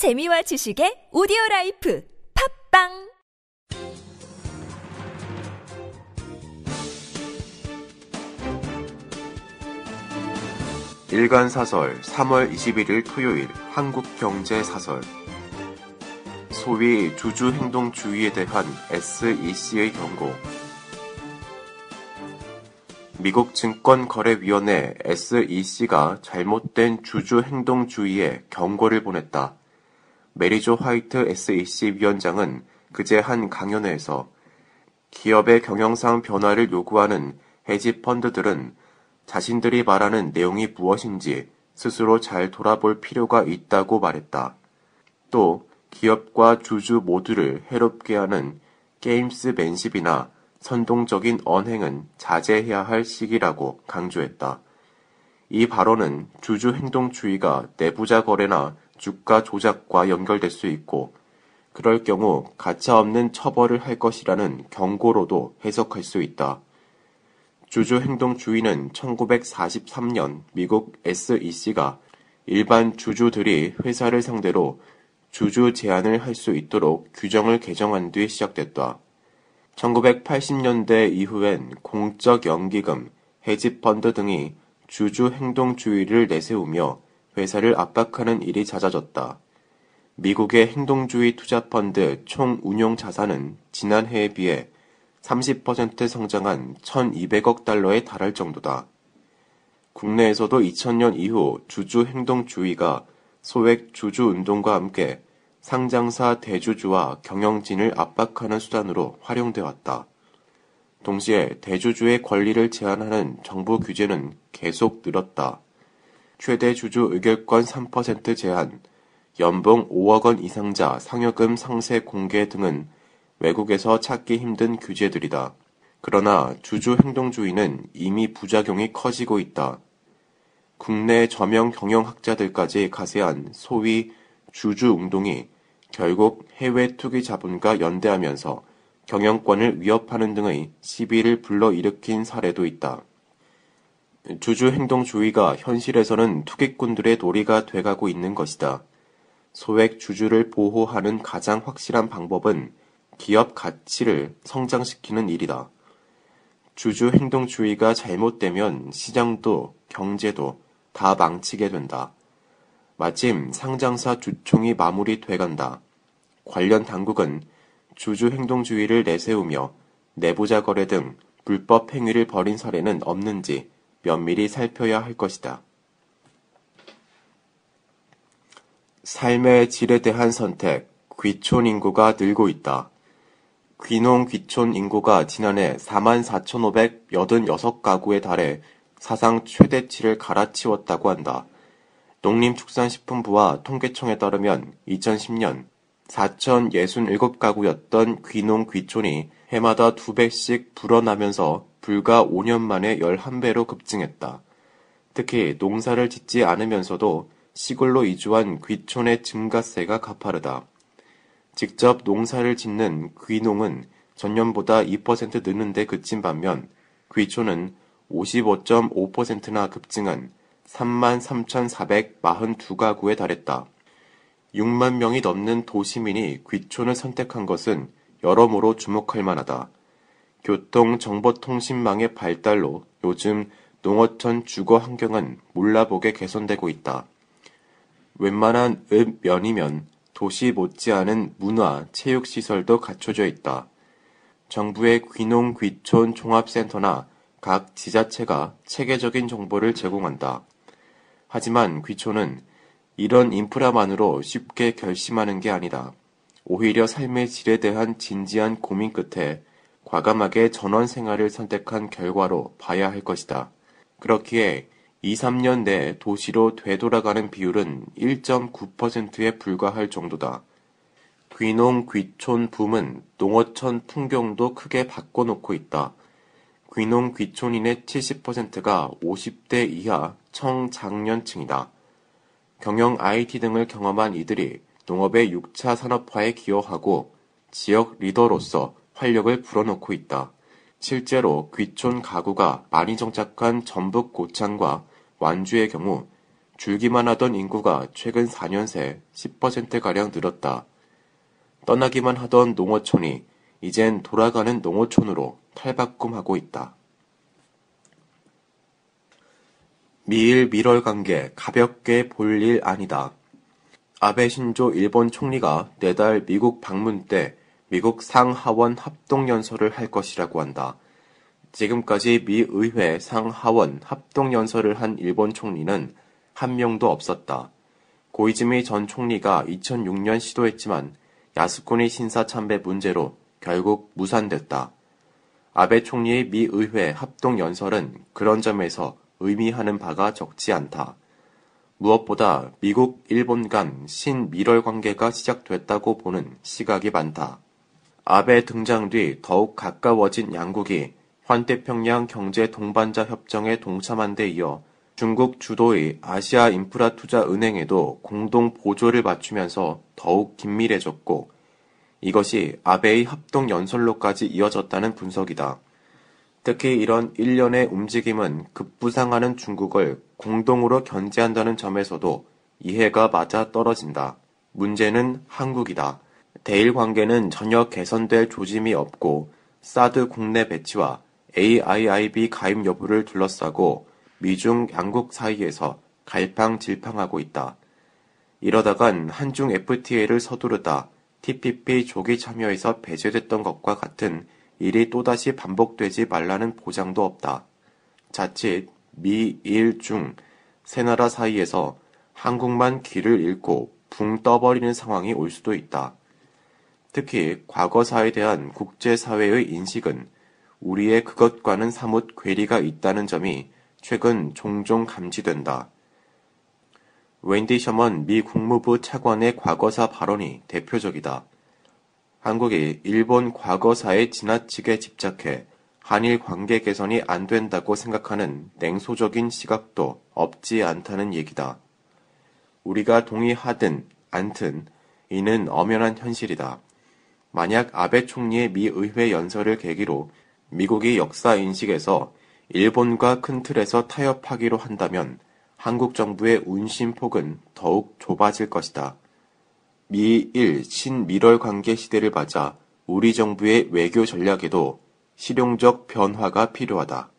재미와 지식의 오디오 라이프 팟빵! 일간 사설 3월 21일 토요일 한국경제 사설. 소위 주주 행동주의에 대한 SEC의 경고. 미국 증권거래위원회 SEC가 잘못된 주주 행동주의에 경고를 보냈다. 메리조 화이트 SEC 위원장은 그제 한 강연회에서 기업의 경영상 변화를 요구하는 헤지 펀드들은 자신들이 말하는 내용이 무엇인지 스스로 잘 돌아볼 필요가 있다고 말했다. 또 기업과 주주 모두를 해롭게 하는 게임스맨십이나 선동적인 언행은 자제해야 할 시기라고 강조했다. 이 발언은 주주 행동주의가 내부자 거래나 주가 조작과 연결될 수 있고 그럴 경우 가차없는 처벌을 할 것이라는 경고로도 해석할 수 있다. 주주 행동 주의는 1943년 미국 SEC가 일반 주주들이 회사를 상대로 주주 제한을 할 수 있도록 규정을 개정한 뒤 시작됐다. 1980년대 이후엔 공적 연기금, 해지펀드 등이 주주 행동 주의를 내세우며 회사를 압박하는 일이 잦아졌다. 미국의 행동주의 투자 펀드 총 운용 자산은 지난해에 비해 30% 성장한 1200억 달러에 달할 정도다. 국내에서도 2000년 이후 주주 행동주의가 소액 주주 운동과 함께 상장사 대주주와 경영진을 압박하는 수단으로 활용돼 왔다. 동시에 대주주의 권리를 제한하는 정부 규제는 계속 늘었다. 최대 주주 의결권 3% 제한, 연봉 5억 원 이상자 상여금 상세 공개 등은 외국에서 찾기 힘든 규제들이다. 그러나 주주 행동주의는 이미 부작용이 커지고 있다. 국내 저명 경영학자들까지 가세한 소위 주주 운동이 결국 해외 투기 자본과 연대하면서 경영권을 위협하는 등의 시비를 불러일으킨 사례도 있다. 주주 행동주의가 현실에서는 투기꾼들의 도리가 돼가고 있는 것이다. 소액 주주를 보호하는 가장 확실한 방법은 기업 가치를 성장시키는 일이다. 주주 행동주의가 잘못되면 시장도 경제도 다 망치게 된다. 마침 상장사 주총이 마무리돼 간다. 관련 당국은 주주 행동주의를 내세우며 내부자 거래 등 불법 행위를 벌인 사례는 없는지 면밀히 살펴야 할 것이다. 삶의 질에 대한 선택, 귀촌 인구가 늘고 있다. 귀농 귀촌 인구가 지난해 44,586가구에 달해 사상 최대치를 갈아치웠다고 한다. 농림축산식품부와 통계청에 따르면 2010년 4,067가구였던 귀농 귀촌이 해마다 두 배씩 불어나면서 불과 5년 만에 11배로 급증했다. 특히 농사를 짓지 않으면서도 시골로 이주한 귀촌의 증가세가 가파르다. 직접 농사를 짓는 귀농은 전년보다 2% 느는데 그친 반면 귀촌은 55.5%나 급증한 33,442가구에 달했다. 6만 명이 넘는 도시민이 귀촌을 선택한 것은 여러모로 주목할 만하다. 교통정보통신망의 발달로 요즘 농어촌 주거 환경은 몰라보게 개선되고 있다. 웬만한 읍 면이면 도시 못지않은 문화, 체육시설도 갖춰져 있다. 정부의 귀농 귀촌 종합센터나 각 지자체가 체계적인 정보를 제공한다. 하지만 귀촌은 이런 인프라만으로 쉽게 결심하는 게 아니다. 오히려 삶의 질에 대한 진지한 고민 끝에 과감하게 전원 생활을 선택한 결과로 봐야 할 것이다. 그렇기에 2, 3년 내 도시로 되돌아가는 비율은 1.9%에 불과할 정도다. 귀농 귀촌 붐은 농어촌 풍경도 크게 바꿔놓고 있다. 귀농 귀촌인의 70%가 50대 이하 청장년층이다. 경영 IT 등을 경험한 이들이 농업의 6차 산업화에 기여하고 지역 리더로서 활력을 불어넣고 있다. 실제로 귀촌 가구가 많이 정착한 전북 고창과 완주의 경우 줄기만 하던 인구가 최근 4년 새 10%가량 늘었다. 떠나기만 하던 농어촌이 이젠 돌아가는 농어촌으로 탈바꿈하고 있다. 미일 밀월 관계 가볍게 볼 일 아니다. 아베 신조 일본 총리가 내달 미국 방문 때 미국 상하원 합동연설을 할 것이라고 한다. 지금까지 미 의회 상하원 합동연설을 한 일본 총리는 한 명도 없었다. 고이즈미 전 총리가 2006년 시도했지만 야스쿠니 신사 참배 문제로 결국 무산됐다. 아베 총리의 미 의회 합동연설은 그런 점에서 의미하는 바가 적지 않다. 무엇보다 미국, 일본 간 신미럴 관계가 시작됐다고 보는 시각이 많다. 아베 등장 뒤 더욱 가까워진 양국이 환태평양 경제 동반자 협정에 동참한 데 이어 중국 주도의 아시아 인프라 투자 은행에도 공동 보조를 맞추면서 더욱 긴밀해졌고 이것이 아베의 합동 연설로까지 이어졌다는 분석이다. 특히 이런 일련의 움직임은 급부상하는 중국을 공동으로 견제한다는 점에서도 이해가 맞아 떨어진다. 문제는 한국이다. 대일 관계는 전혀 개선될 조짐이 없고 사드 국내 배치와 AIIB 가입 여부를 둘러싸고 미중 양국 사이에서 갈팡질팡하고 있다. 이러다간 한중 FTA를 서두르다 TPP 조기 참여에서 배제됐던 것과 같은 일이 또다시 반복되지 말라는 보장도 없다. 자칫 미, 일, 중 세 나라 사이에서 한국만 길을 잃고 붕 떠버리는 상황이 올 수도 있다. 특히 과거사에 대한 국제사회의 인식은 우리의 그것과는 사뭇 괴리가 있다는 점이 최근 종종 감지된다. 웬디 셔먼 미 국무부 차관의 과거사 발언이 대표적이다. 한국이 일본 과거사에 지나치게 집착해 한일 관계 개선이 안 된다고 생각하는 냉소적인 시각도 없지 않다는 얘기다. 우리가 동의하든 않든 이는 엄연한 현실이다. 만약 아베 총리의 미 의회 연설을 계기로 미국이 역사 인식에서 일본과 큰 틀에서 타협하기로 한다면 한국 정부의 운심 폭은 더욱 좁아질 것이다. 미일 신미럴 관계 시대를 맞아 우리 정부의 외교 전략에도 실용적 변화가 필요하다.